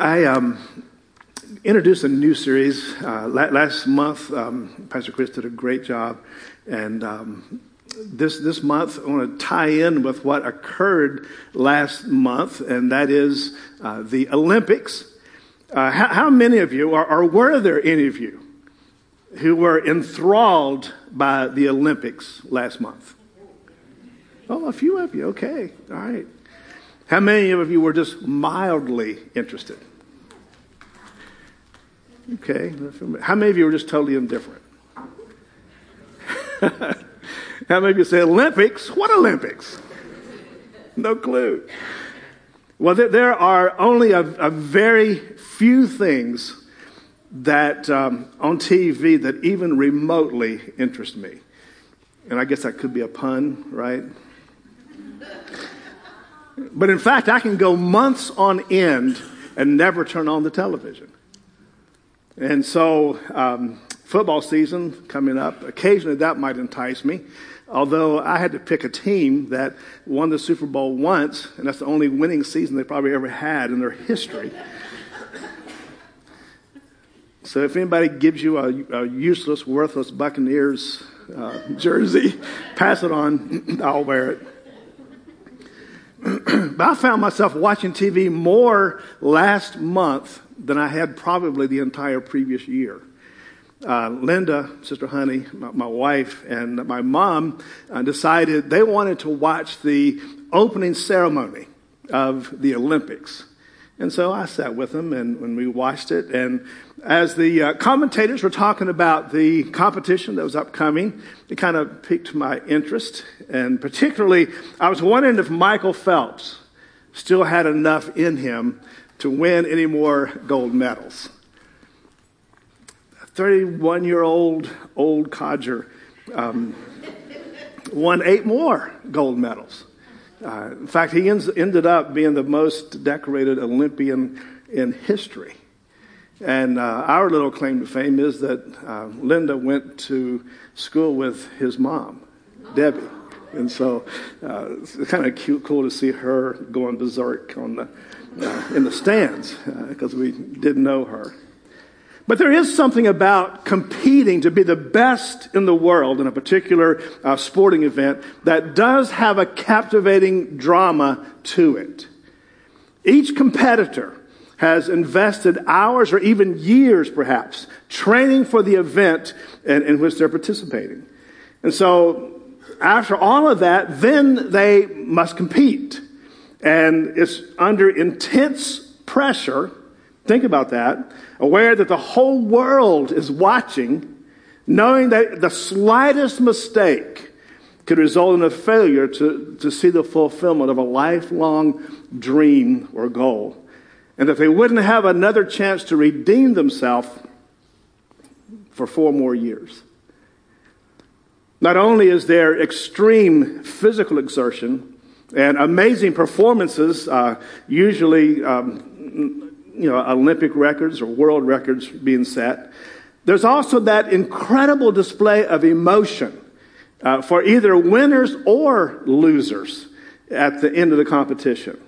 I um, introduced a new series uh, last month. Um, Pastor Chris did a great job, and um, this this month I want to tie in with what occurred last month, and that is uh, the Olympics. Uh, how, how, many of you, or, or were there any of you, who were enthralled by the Olympics last month? Oh, a few of you. Okay, all right. How many of you were just mildly interested? Okay. How many of you were just totally indifferent? How many of you say Olympics? What Olympics? No clue. Well, there are only a, a very few things that um, on TV that even remotely interest me. And I guess that could be a pun, right? But in fact, I can go months on end and never turn on the television. And so, um, football season coming up, occasionally that might entice me. Although I had to pick a team that won the Super Bowl once, and that's the only winning season they probably ever had in their history. so if anybody gives you a, a useless, worthless Buccaneers uh, jersey, pass it on. I'll wear it. but I found myself watching TV more last month than I had probably the entire previous year. Uh, Linda, Sister Honey, my, my, wife, and my mom uh, decided they wanted to watch the opening ceremony of the Olympics. And so I sat with them and when we watched it. And as the uh, commentators were talking about the competition that was upcoming, it kind of piqued my interest. And particularly, I was wondering if Michael Phelps still had enough in him to win any more gold medals. A 31 year old old codger um, won eight more gold medals. Uh, in fact, he ends, ended up being the most decorated Olympian in history. And uh, our little claim to fame is that uh, Linda went to school with his mom, Debbie. And so uh, it's kind of cute, cool to see her going berserk on the, uh, in the stands because uh, we didn't know her. But there is something about competing to be the best in the world in a particular uh, sporting event that does have a captivating drama to it. Each competitor has invested hours or even years, perhaps, training for the event in, in which they're participating. And so, after all of that, then they must compete. And it's under intense pressure Think about that. Aware that the whole world is watching, knowing that the slightest mistake could result in a failure to, to see the fulfillment of a lifelong dream or goal. And that they wouldn't have another chance to redeem themselves for four more years. Not only is there extreme physical exertion and amazing performances, uh, usually um, you know, Olympic records or world records being set. There's also that incredible display of emotion uh, for either winners or losers at the end of the competition.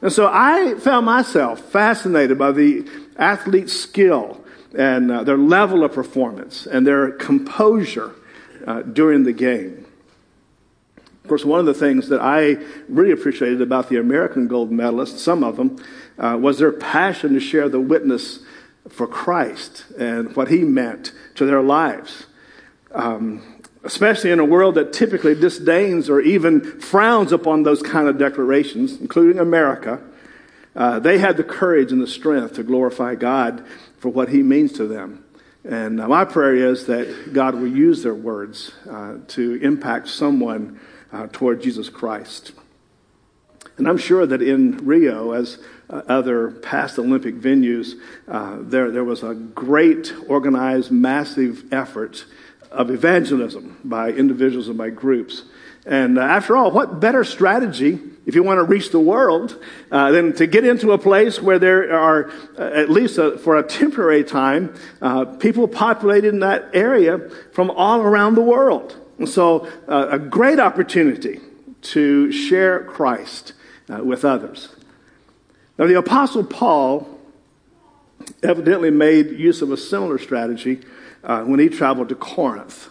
And so I found myself fascinated by the athlete's skill and uh, their level of performance and their composure uh, during the game. Of course, one of the things that I really appreciated about the American gold medalists, some of them, uh, was their passion to share the witness for Christ and what he meant to their lives. Um, especially in a world that typically disdains or even frowns upon those kind of declarations, including America, uh, they had the courage and the strength to glorify God for what he means to them. And uh, my prayer is that God will use their words uh, to impact someone uh, toward Jesus Christ. And I'm sure that in Rio, as uh, other past Olympic venues, uh, there, there was a great organized, massive effort of evangelism by individuals and by groups. And uh, after all, what better strategy if you want to reach the world uh, than to get into a place where there are, uh, at least a, for a temporary time, uh, people populated in that area from all around the world. And so, uh, a great opportunity to share Christ uh, with others. Now, the Apostle Paul evidently made use of a similar strategy uh, when he traveled to Corinth.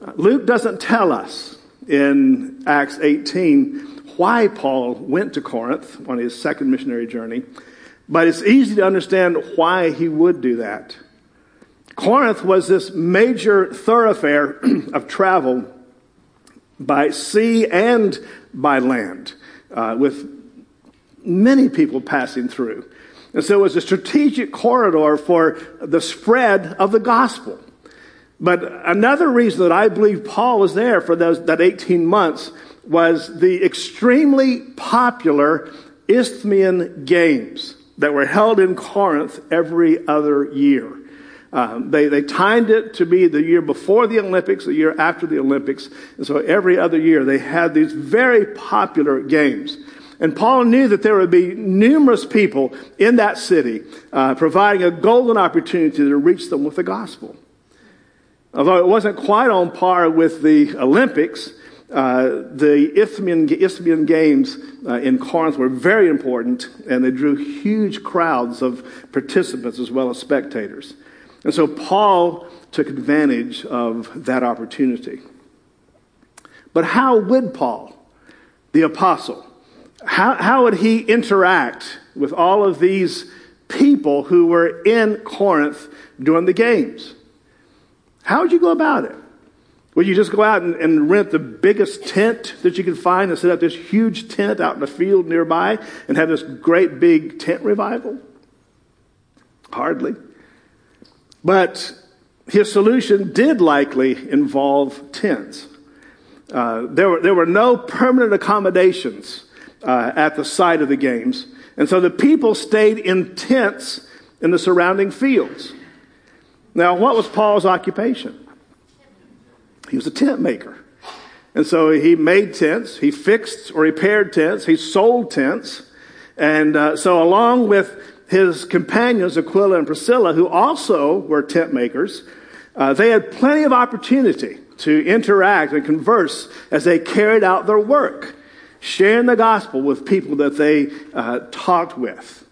Uh, Luke doesn't tell us in Acts 18 why Paul went to Corinth on his second missionary journey, but it's easy to understand why he would do that. Corinth was this major thoroughfare of travel by sea and by land, uh, with many people passing through. And so it was a strategic corridor for the spread of the gospel. But another reason that I believe Paul was there for those, that 18 months was the extremely popular Isthmian Games that were held in Corinth every other year. Um, they, they timed it to be the year before the Olympics, the year after the Olympics. And so every other year they had these very popular games. And Paul knew that there would be numerous people in that city, uh, providing a golden opportunity to reach them with the gospel. Although it wasn't quite on par with the Olympics, uh, the Isthmian, Isthmian Games uh, in Corinth were very important, and they drew huge crowds of participants as well as spectators. And so Paul took advantage of that opportunity. But how would Paul, the apostle, how, how would he interact with all of these people who were in Corinth during the games? How would you go about it? Would you just go out and, and, rent the biggest tent that you could find and set up this huge tent out in the field nearby and have this great big tent revival? Hardly. But his solution did likely involve tents. Uh, there, were, there were no permanent accommodations uh, at the site of the games, and so the people stayed in tents in the surrounding fields. Now, what was Paul's occupation? He was a tent maker. And so he made tents, he fixed or repaired tents, he sold tents. And uh, so, along with his companions, Aquila and Priscilla, who also were tent makers, uh, they had plenty of opportunity to interact and converse as they carried out their work, sharing the gospel with people that they uh, talked with.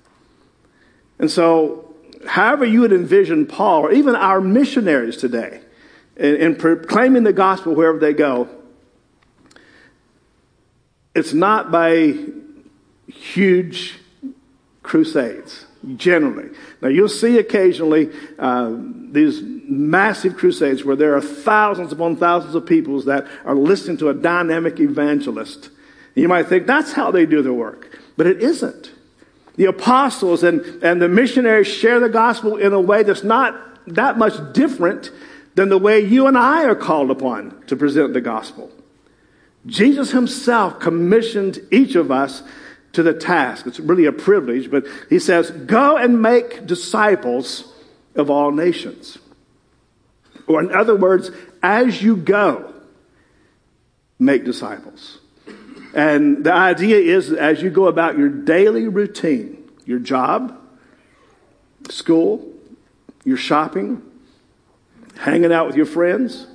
And so, however you would envision Paul, or even our missionaries today, in, in proclaiming the gospel wherever they go, it's not by huge crusades, generally. Now, you'll see occasionally uh, these massive crusades where there are thousands upon thousands of people that are listening to a dynamic evangelist. You might think that's how they do their work, but it isn't. The apostles and, and the missionaries share the gospel in a way that's not that much different than the way you and I are called upon to present the gospel. Jesus himself commissioned each of us to the task. It's really a privilege, but he says, Go and make disciples of all nations. Or, in other words, as you go, make disciples. And the idea is as you go about your daily routine, your job, school, your shopping, hanging out with your friends,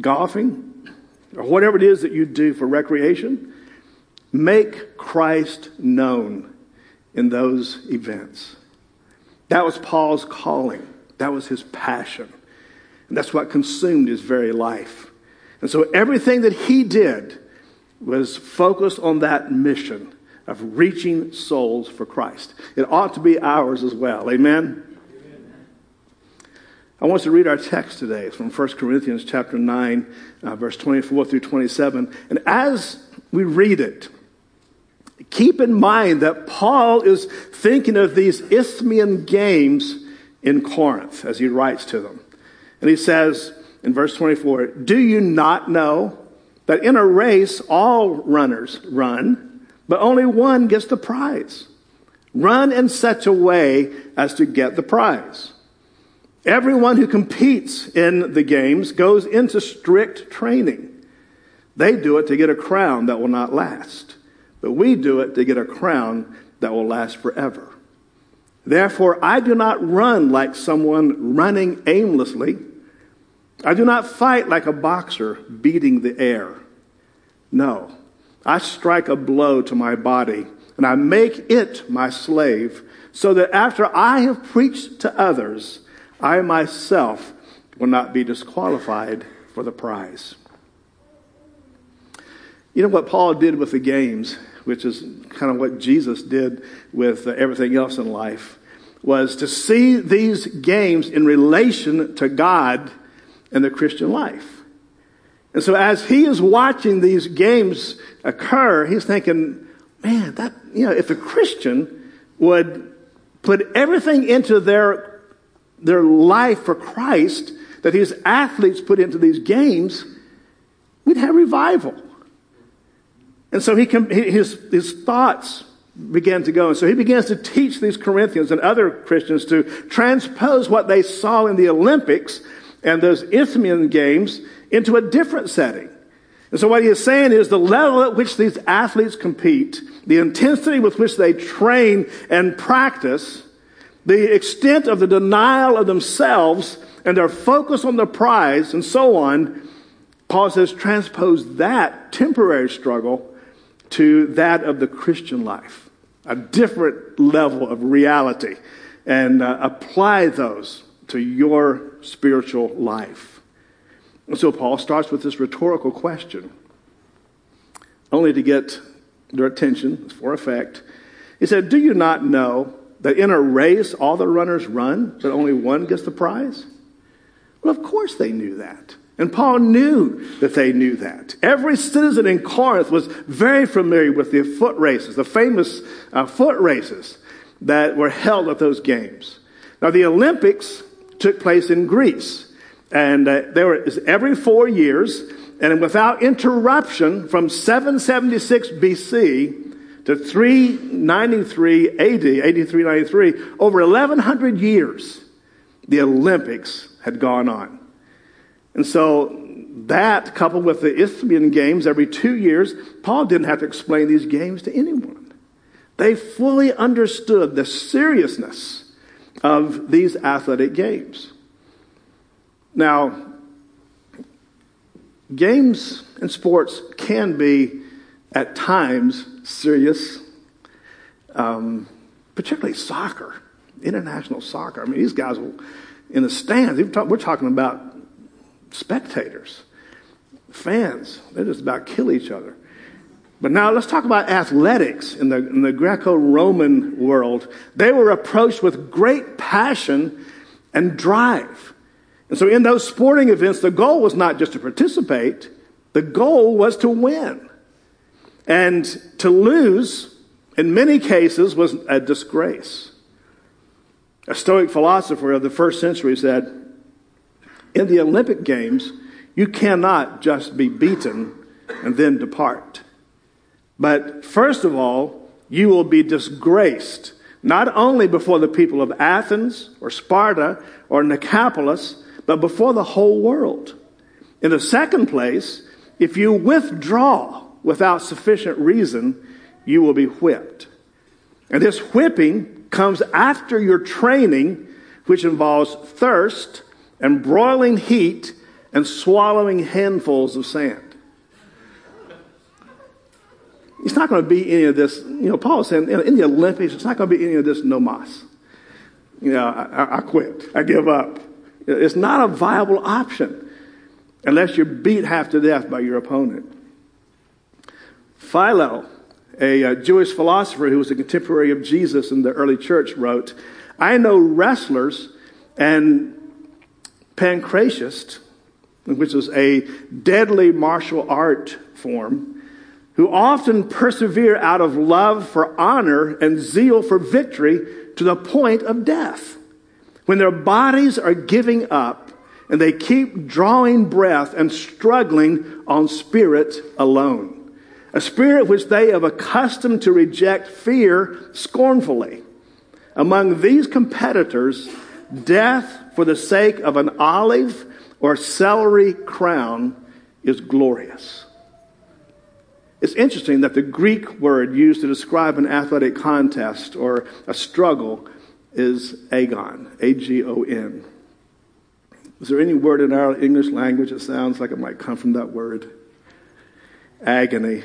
golfing, or whatever it is that you do for recreation, Make Christ known in those events. That was Paul's calling. That was his passion. And that's what consumed his very life. And so everything that he did was focused on that mission of reaching souls for Christ. It ought to be ours as well. Amen. I want us to read our text today it's from 1 Corinthians chapter 9, uh, verse 24 through 27. And as we read it, keep in mind that Paul is thinking of these Isthmian games in Corinth as he writes to them. And he says in verse 24, Do you not know that in a race all runners run, but only one gets the prize? Run in such a way as to get the prize. Everyone who competes in the games goes into strict training. They do it to get a crown that will not last but we do it to get a crown that will last forever. Therefore, I do not run like someone running aimlessly. I do not fight like a boxer beating the air. No, I strike a blow to my body and I make it my slave, so that after I have preached to others, I myself will not be disqualified for the prize. You know what Paul did with the games, which is kind of what Jesus did with uh, everything else in life, was to see these games in relation to God and the Christian life. And so as he is watching these games occur, he's thinking, man, that, you know, if a Christian would put everything into their, their life for Christ that these athletes put into these games, we'd have revival. And so he, his, his thoughts began to go. And so he begins to teach these Corinthians and other Christians to transpose what they saw in the Olympics and those Isthmian games into a different setting. And so what he is saying is the level at which these athletes compete, the intensity with which they train and practice, the extent of the denial of themselves and their focus on the prize and so on, Paul says transpose that temporary struggle to that of the Christian life, a different level of reality, and uh, apply those to your spiritual life. And so Paul starts with this rhetorical question, only to get their attention for effect. He said, Do you not know that in a race all the runners run, but only one gets the prize? Well, of course they knew that. And Paul knew that they knew that. Every citizen in Corinth was very familiar with the foot races, the famous uh, foot races that were held at those games. Now, the Olympics took place in Greece, and uh, there was every four years, and without interruption from 776 BC to 393 AD, AD 393, over 1100 years, the Olympics had gone on. And so that, coupled with the Isthmian games every two years, Paul didn't have to explain these games to anyone. They fully understood the seriousness of these athletic games. Now, games and sports can be at times serious, um, particularly soccer, international soccer. I mean, these guys will, in the stands, we're talking about spectators, fans. They just about kill each other. But now let's talk about athletics in the, in the Greco Roman world. They were approached with great passion and drive. And so in those sporting events, the goal was not just to participate, the goal was to win. And to lose, in many cases, was a disgrace. A Stoic philosopher of the first century said, in the Olympic Games, you cannot just be beaten and then depart. But first of all, you will be disgraced, not only before the people of Athens or Sparta or Nicopolis, but before the whole world. In the second place, if you withdraw without sufficient reason, you will be whipped. And this whipping comes after your training, which involves thirst and broiling heat and swallowing handfuls of sand. It's not going to be any of this, you know, Paul is saying in the Olympics, it's not going to be any of this no más. You know, I, I quit. I give up. It's not a viable option unless you're beat half to death by your opponent. Philo, a, a Jewish philosopher who was a contemporary of Jesus in the early church, wrote, I know wrestlers and Pancratius, which is a deadly martial art form, who often persevere out of love for honor and zeal for victory to the point of death. When their bodies are giving up and they keep drawing breath and struggling on spirit alone. A spirit which they have accustomed to reject fear scornfully. Among these competitors, death for the sake of an olive or celery crown is glorious. It's interesting that the Greek word used to describe an athletic contest or a struggle is agon, A G O N. Is there any word in our English language that sounds like it might come from that word? Agony.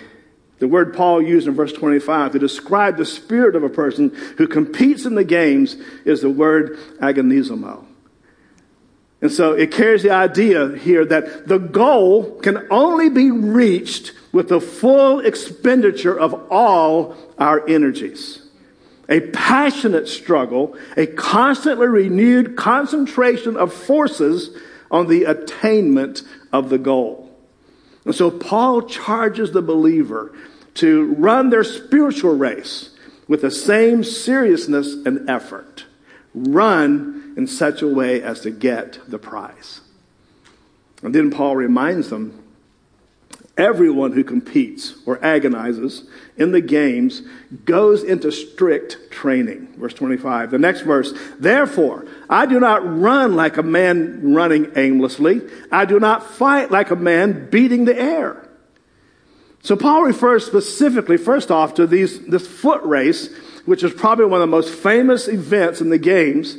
The word Paul used in verse 25 to describe the spirit of a person who competes in the games is the word agonizomai. And so it carries the idea here that the goal can only be reached with the full expenditure of all our energies. A passionate struggle, a constantly renewed concentration of forces on the attainment of the goal. And so Paul charges the believer to run their spiritual race with the same seriousness and effort. Run in such a way as to get the prize. And then Paul reminds them everyone who competes or agonizes in the games goes into strict training. Verse 25. The next verse. Therefore, I do not run like a man running aimlessly. I do not fight like a man beating the air. So Paul refers specifically, first off, to these, this foot race, which is probably one of the most famous events in the games,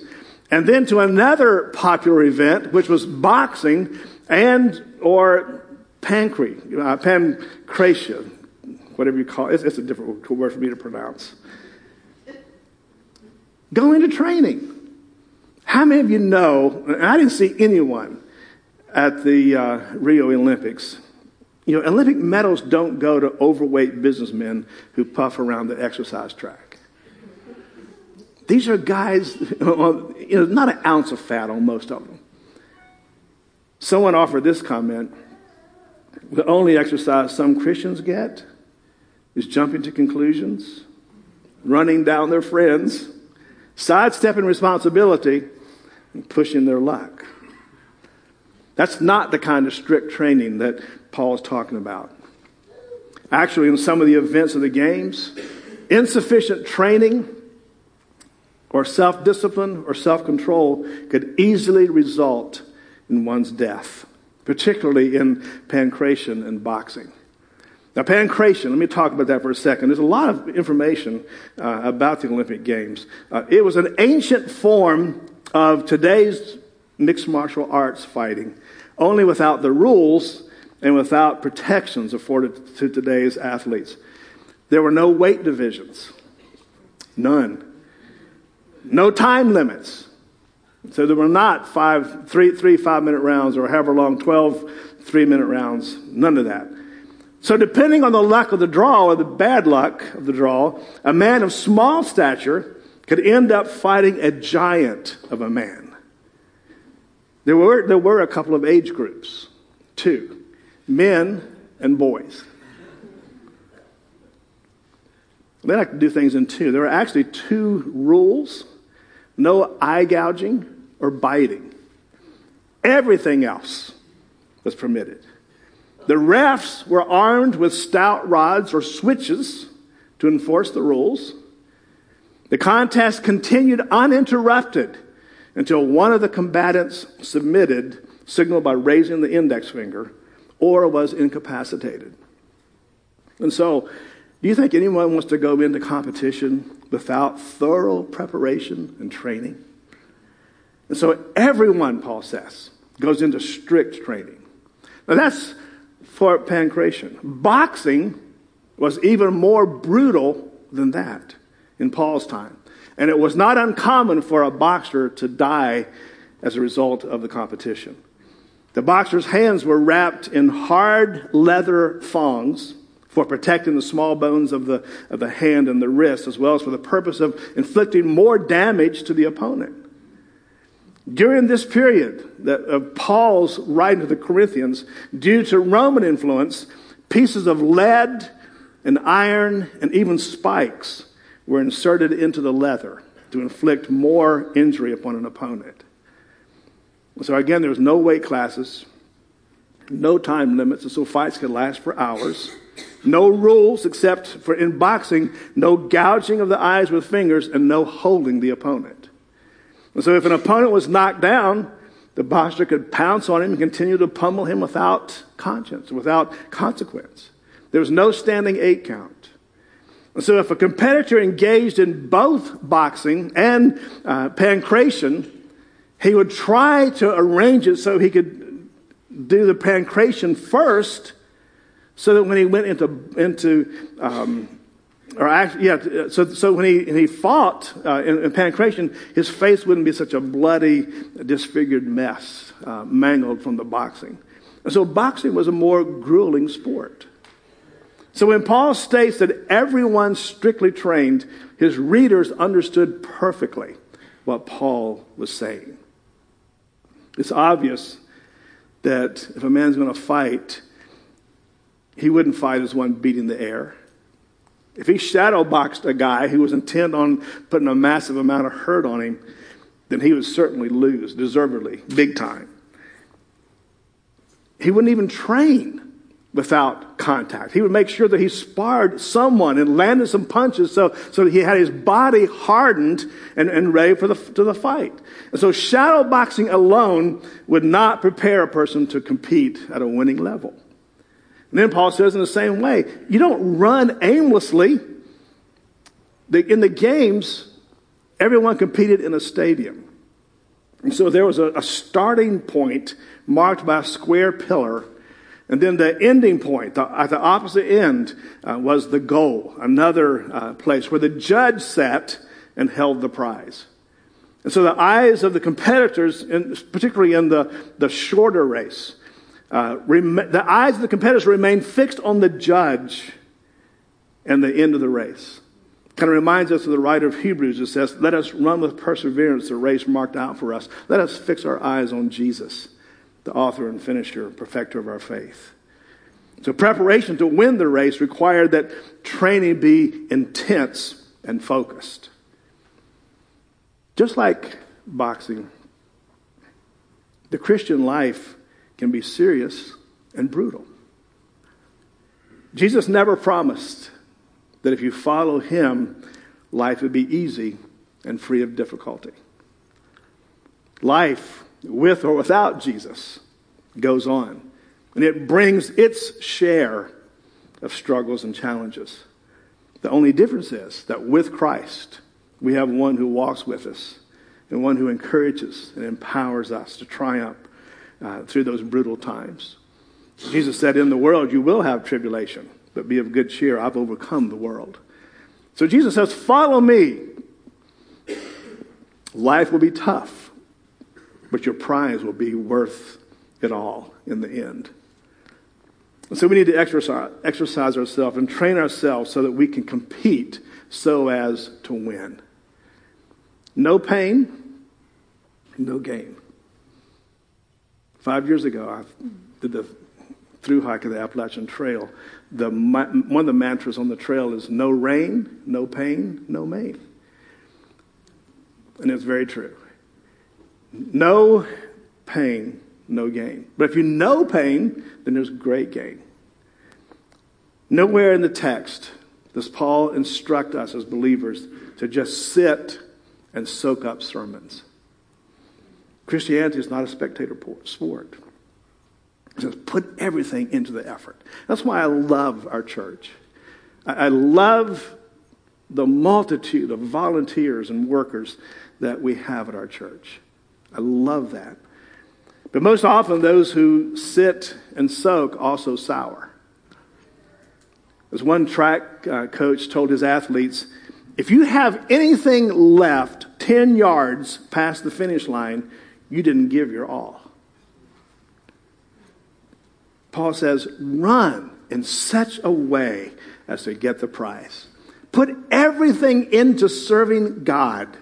and then to another popular event, which was boxing and or pancre, uh, pancratia, whatever you call it. It's, it's a different word for me to pronounce. Go into training. How many of you know, I didn't see anyone at the uh, Rio Olympics you know, Olympic medals don't go to overweight businessmen who puff around the exercise track. These are guys, you know, not an ounce of fat on most of them. Someone offered this comment the only exercise some Christians get is jumping to conclusions, running down their friends, sidestepping responsibility, and pushing their luck. That's not the kind of strict training that Paul is talking about. Actually, in some of the events of the games, insufficient training or self discipline or self control could easily result in one's death, particularly in pancration and boxing. Now, pancration, let me talk about that for a second. There's a lot of information uh, about the Olympic Games. Uh, it was an ancient form of today's mixed martial arts fighting, only without the rules and without protections afforded to today's athletes. There were no weight divisions, none. No time limits. So there were not five, three, three five minute rounds or however long, 12 three minute rounds, none of that. So depending on the luck of the draw or the bad luck of the draw, a man of small stature could end up fighting a giant of a man. There were, there were a couple of age groups, two men and boys. They like to do things in two. There are actually two rules no eye gouging or biting. Everything else was permitted. The refs were armed with stout rods or switches to enforce the rules. The contest continued uninterrupted until one of the combatants submitted, signaled by raising the index finger, or was incapacitated. And so, do you think anyone wants to go into competition without thorough preparation and training? And so, everyone, Paul says, goes into strict training. Now, that's for pancration. Boxing was even more brutal than that in Paul's time. And it was not uncommon for a boxer to die as a result of the competition. The boxer's hands were wrapped in hard leather thongs for protecting the small bones of the, of the hand and the wrist, as well as for the purpose of inflicting more damage to the opponent. During this period that, of Paul's writing to the Corinthians, due to Roman influence, pieces of lead and iron and even spikes were inserted into the leather to inflict more injury upon an opponent. So again, there was no weight classes, no time limits, and so fights could last for hours. No rules except for in boxing, no gouging of the eyes with fingers and no holding the opponent. And so if an opponent was knocked down, the boxer could pounce on him and continue to pummel him without conscience, without consequence. There was no standing eight count. And so if a competitor engaged in both boxing and uh, pancration, he would try to arrange it so he could do the pancration first So that when he went into, into um, or actually, yeah, so, so when he, he fought uh, in, in, his face wouldn't be such a bloody, disfigured mess, uh, mangled from the boxing. And so boxing was a more grueling sport. So when Paul states that everyone strictly trained, his readers understood perfectly what Paul was saying. It's obvious that if a man's going to fight, he wouldn't fight as one beating the air. If he shadow boxed a guy who was intent on putting a massive amount of hurt on him, then he would certainly lose, deservedly, big time. He wouldn't even train without contact. He would make sure that he sparred someone and landed some punches so, so that he had his body hardened and, and ready for the, to the fight. And so shadow boxing alone would not prepare a person to compete at a winning level. And then Paul says in the same way, you don't run aimlessly. In the games, everyone competed in a stadium. And so there was a, starting point marked by a square pillar and then the ending point, at the opposite end, uh, was the goal, another uh, place where the judge sat and held the prize. And so the eyes of the competitors, particularly in the, the shorter race, uh, rem- the eyes of the competitors remain fixed on the judge and the end of the race. Kind of reminds us of the writer of Hebrews who says, Let us run with perseverance the race marked out for us. Let us fix our eyes on Jesus the author and finisher, perfecter of our faith. So, preparation to win the race required that training be intense and focused. Just like boxing, the Christian life can be serious and brutal. Jesus never promised that if you follow him, life would be easy and free of difficulty. Life with or without Jesus, goes on. And it brings its share of struggles and challenges. The only difference is that with Christ, we have one who walks with us and one who encourages and empowers us to triumph uh, through those brutal times. Jesus said, In the world you will have tribulation, but be of good cheer. I've overcome the world. So Jesus says, Follow me. Life will be tough but your prize will be worth it all in the end. So we need to exercise, exercise ourselves and train ourselves so that we can compete so as to win. No pain, no gain. Five years ago, I did the through hike of the Appalachian Trail. The, one of the mantras on the trail is no rain, no pain, no Maine. And it's very true. No pain, no gain. But if you know pain, then there's great gain. Nowhere in the text does Paul instruct us as believers to just sit and soak up sermons. Christianity is not a spectator sport. Just put everything into the effort. That's why I love our church. I love the multitude of volunteers and workers that we have at our church. I love that. But most often, those who sit and soak also sour. As one track uh, coach told his athletes, if you have anything left 10 yards past the finish line, you didn't give your all. Paul says, run in such a way as to get the prize. Put everything into serving God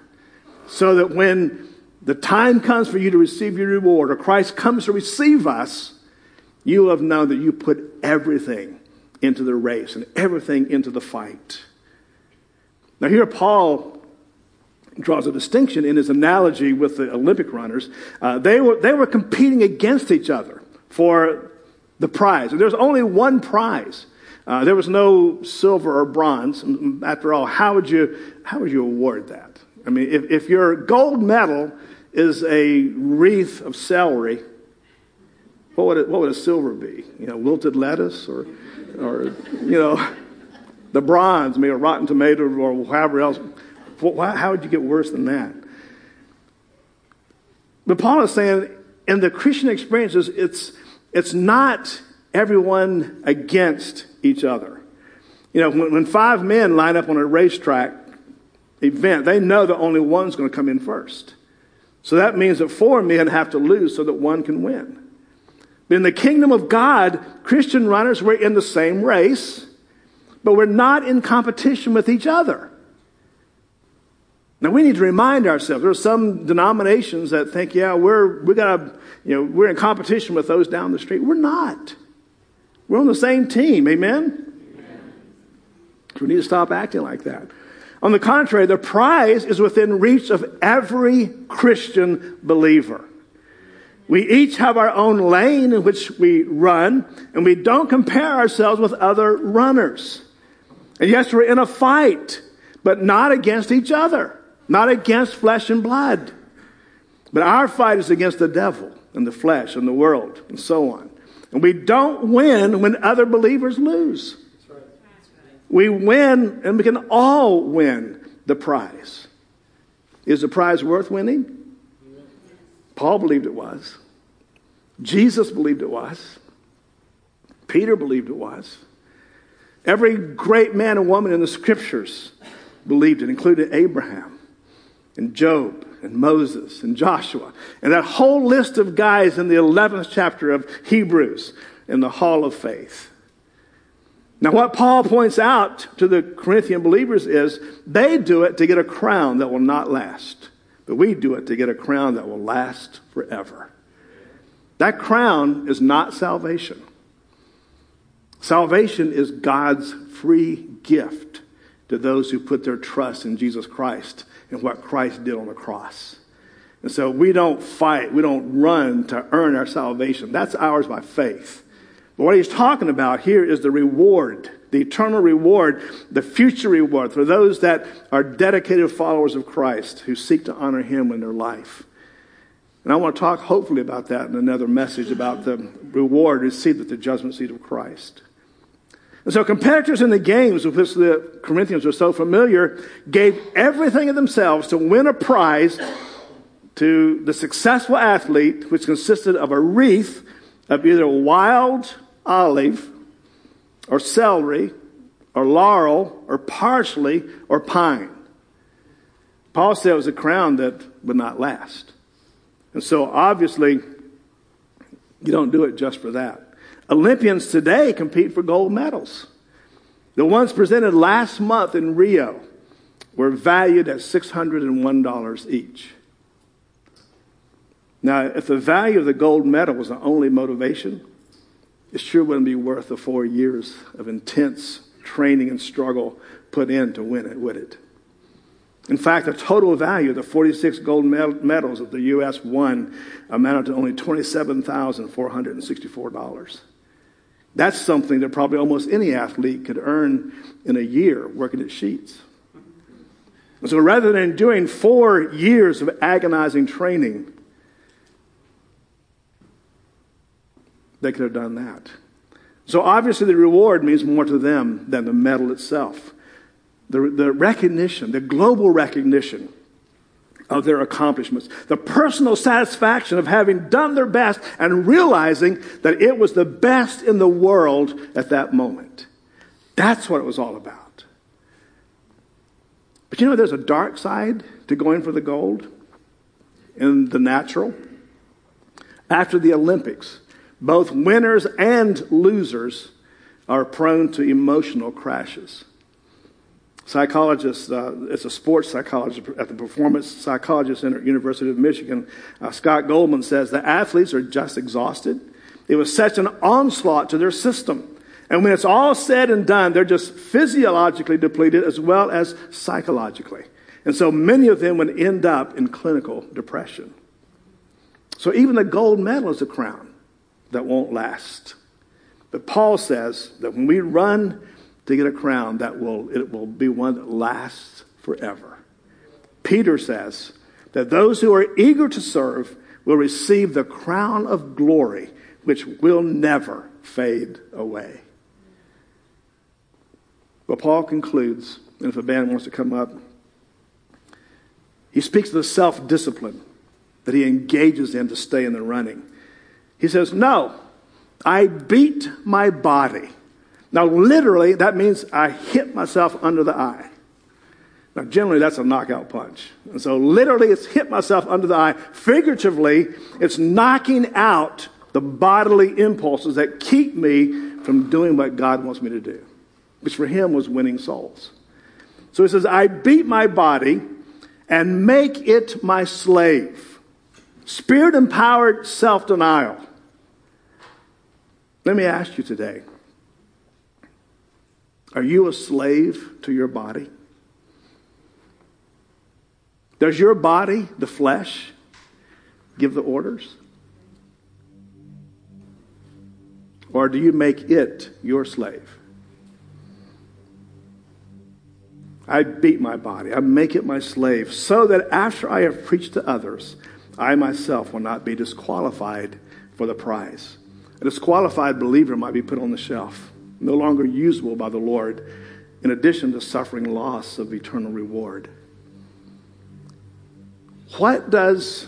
so that when the time comes for you to receive your reward, or Christ comes to receive us, you will have known that you put everything into the race and everything into the fight. Now, here Paul draws a distinction in his analogy with the Olympic runners. Uh, they, were, they were competing against each other for the prize. And there's only one prize. Uh, there was no silver or bronze. After all, how would you, how would you award that? I mean, if, if your gold medal is a wreath of celery, what would, it, what would a silver be? You know, wilted lettuce or, or you know, the bronze, maybe a rotten tomato or however else. How would you get worse than that? But Paul is saying in the Christian experiences, it's, it's not everyone against each other. You know, when, when five men line up on a racetrack event, they know that only one's going to come in first. So that means that four men have to lose so that one can win. But in the kingdom of God, Christian runners, we're in the same race, but we're not in competition with each other. Now we need to remind ourselves. There are some denominations that think, yeah, we're we got you know, we're in competition with those down the street. We're not. We're on the same team. Amen. Amen. We need to stop acting like that. On the contrary, the prize is within reach of every Christian believer. We each have our own lane in which we run, and we don't compare ourselves with other runners. And yes, we're in a fight, but not against each other, not against flesh and blood. But our fight is against the devil and the flesh and the world and so on. And we don't win when other believers lose. We win, and we can all win the prize. Is the prize worth winning? Paul believed it was. Jesus believed it was. Peter believed it was. Every great man and woman in the scriptures believed it, including Abraham and Job and Moses and Joshua and that whole list of guys in the 11th chapter of Hebrews in the hall of faith. Now, what Paul points out to the Corinthian believers is they do it to get a crown that will not last, but we do it to get a crown that will last forever. That crown is not salvation. Salvation is God's free gift to those who put their trust in Jesus Christ and what Christ did on the cross. And so we don't fight, we don't run to earn our salvation. That's ours by faith. But what he's talking about here is the reward, the eternal reward, the future reward for those that are dedicated followers of Christ who seek to honor him in their life. And I want to talk hopefully about that in another message about the reward received at the judgment seat of Christ. And so competitors in the games with which the Corinthians were so familiar gave everything of themselves to win a prize to the successful athlete, which consisted of a wreath of either wild olive or celery or laurel or parsley or pine. Paul said it was a crown that would not last. And so obviously, you don't do it just for that. Olympians today compete for gold medals. The ones presented last month in Rio were valued at $601 each. Now, if the value of the gold medal was the only motivation, it sure wouldn't be worth the four years of intense training and struggle put in to win it, would it? In fact, the total value of the 46 gold medals that the U.S. won amounted to only $27,464. That's something that probably almost any athlete could earn in a year working at Sheetz. And so rather than doing four years of agonizing training, they could have done that. So obviously, the reward means more to them than the medal itself the, the recognition, the global recognition of their accomplishments, the personal satisfaction of having done their best and realizing that it was the best in the world at that moment. That's what it was all about. But you know, there's a dark side to going for the gold in the natural. After the Olympics, both winners and losers are prone to emotional crashes psychologist, uh, it's a sports psychologist at the Performance Psychology Center at University of Michigan, uh, Scott Goldman says the athletes are just exhausted. It was such an onslaught to their system. And when it's all said and done, they're just physiologically depleted as well as psychologically. And so many of them would end up in clinical depression. So even the gold medal is a crown that won't last. But Paul says that when we run to get a crown that will, it will be one that lasts forever. Peter says that those who are eager to serve will receive the crown of glory, which will never fade away. But Paul concludes, and if a band wants to come up, he speaks of the self discipline that he engages in to stay in the running. He says, No, I beat my body. Now, literally, that means I hit myself under the eye. Now, generally, that's a knockout punch. And so, literally, it's hit myself under the eye. Figuratively, it's knocking out the bodily impulses that keep me from doing what God wants me to do, which for him was winning souls. So he says, I beat my body and make it my slave. Spirit empowered self denial. Let me ask you today are you a slave to your body? Does your body, the flesh, give the orders? Or do you make it your slave? I beat my body. I make it my slave so that after I have preached to others, I myself will not be disqualified for the prize. A disqualified believer might be put on the shelf, no longer usable by the Lord, in addition to suffering loss of eternal reward. What does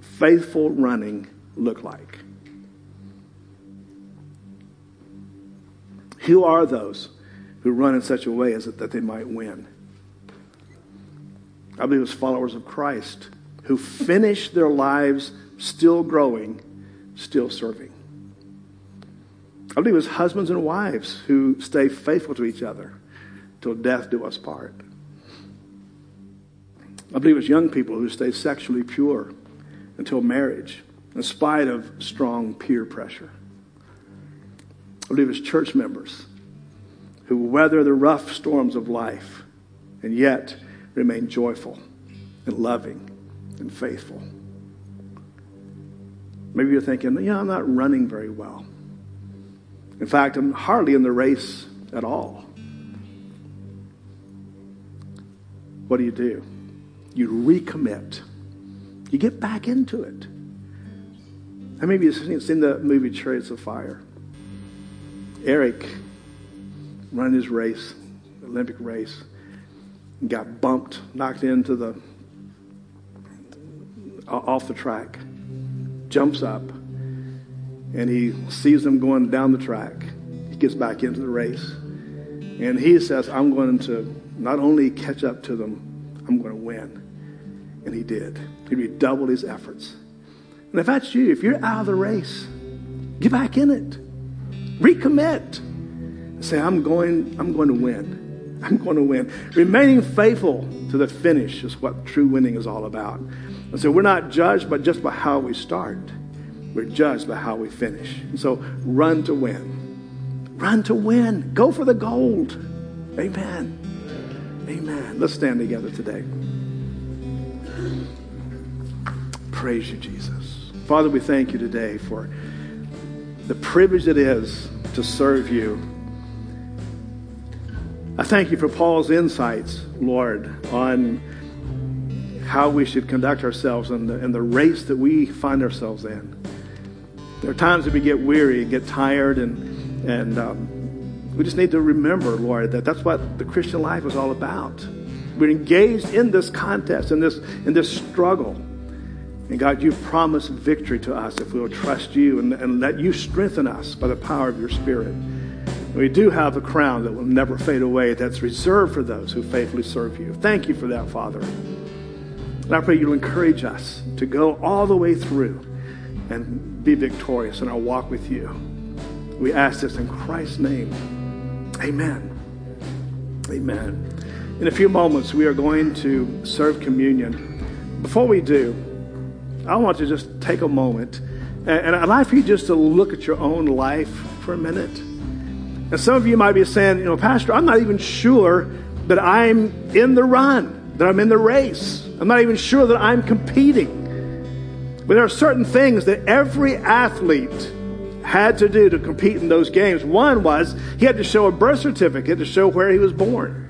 faithful running look like? Who are those who run in such a way as that they might win? I believe it's followers of Christ who finish their lives still growing, still serving. I believe it's husbands and wives who stay faithful to each other till death do us part. I believe it's young people who stay sexually pure until marriage, in spite of strong peer pressure. I believe it's church members who weather the rough storms of life and yet remain joyful and loving and faithful. Maybe you're thinking, yeah, I'm not running very well. In fact, I'm hardly in the race at all. What do you do? You recommit. You get back into it. Many of you have seen the movie Chariots of Fire? Eric ran his race, Olympic race, got bumped, knocked into the off the track, jumps up, and he sees them going down the track. He gets back into the race, and he says, "I'm going to not only catch up to them, I'm going to win." And he did. He redoubled his efforts. And if that's you, if you're out of the race, get back in it. Recommit. Say, I'm going, I'm going to win. I'm going to win. Remaining faithful to the finish is what true winning is all about. And so we're not judged but just by how we start. We're judged by how we finish. And so run to win. Run to win. Go for the gold. Amen. Amen. Let's stand together today. Praise you, Jesus. Father, we thank you today for the privilege it is to serve you. I thank you for Paul's insights, Lord, on how we should conduct ourselves in the, in the race that we find ourselves in. There are times that we get weary and get tired, and, and um, we just need to remember, Lord, that that's what the Christian life is all about. We're engaged in this contest, in this, in this struggle. And God, you've promised victory to us if we will trust you and, and let you strengthen us by the power of your Spirit. We do have a crown that will never fade away that's reserved for those who faithfully serve you. Thank you for that, Father. And I pray you'll encourage us to go all the way through and be victorious in our walk with you. We ask this in Christ's name. Amen. Amen. In a few moments, we are going to serve communion. Before we do, I want to just take a moment and I'd like for you just to look at your own life for a minute. And some of you might be saying, you know, Pastor, I'm not even sure that I'm in the run, that I'm in the race. I'm not even sure that I'm competing. But there are certain things that every athlete had to do to compete in those games. One was he had to show a birth certificate to show where he was born.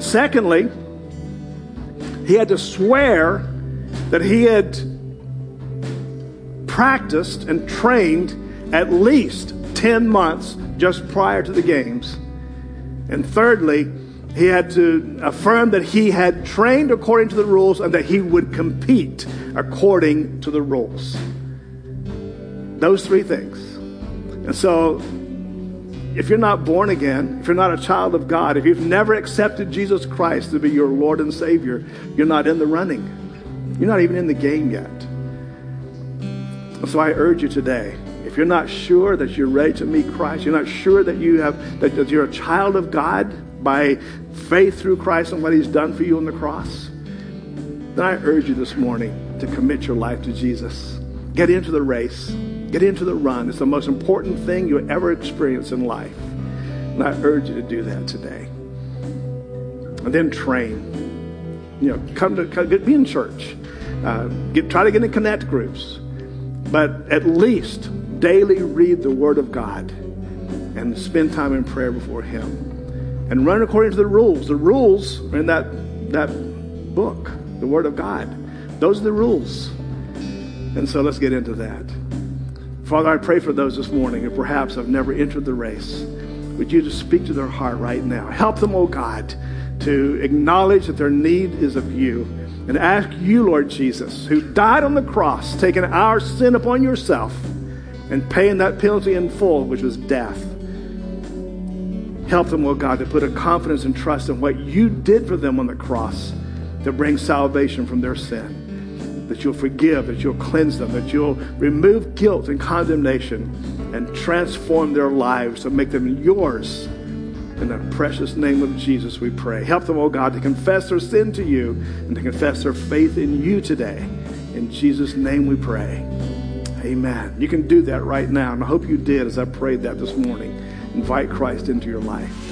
Secondly, he had to swear that he had practiced and trained at least 10 months just prior to the games. And thirdly, he had to affirm that he had trained according to the rules and that he would compete according to the rules. Those three things. And so, if you're not born again, if you're not a child of God, if you've never accepted Jesus Christ to be your Lord and Savior, you're not in the running. You're not even in the game yet. So I urge you today, if you're not sure that you're ready to meet Christ, you're not sure that you have that, you're a child of God by faith through Christ and what He's done for you on the cross, then I urge you this morning to commit your life to Jesus. Get into the race. Get into the run. It's the most important thing you'll ever experience in life. And I urge you to do that today. And then train. You know, come to come, be in church. Uh, get, try to get in connect groups. But at least daily read the Word of God and spend time in prayer before Him. And run according to the rules. The rules are in that, that book, the Word of God. Those are the rules. And so let's get into that. Father, I pray for those this morning who perhaps have never entered the race. Would you just speak to their heart right now? Help them, oh God, to acknowledge that their need is of you and ask you, Lord Jesus, who died on the cross, taking our sin upon yourself and paying that penalty in full, which was death. Help them, oh God, to put a confidence and trust in what you did for them on the cross to bring salvation from their sin. That you'll forgive, that you'll cleanse them, that you'll remove guilt and condemnation and transform their lives to make them yours. In the precious name of Jesus, we pray. Help them, oh God, to confess their sin to you and to confess their faith in you today. In Jesus' name we pray. Amen. You can do that right now, and I hope you did as I prayed that this morning. Invite Christ into your life.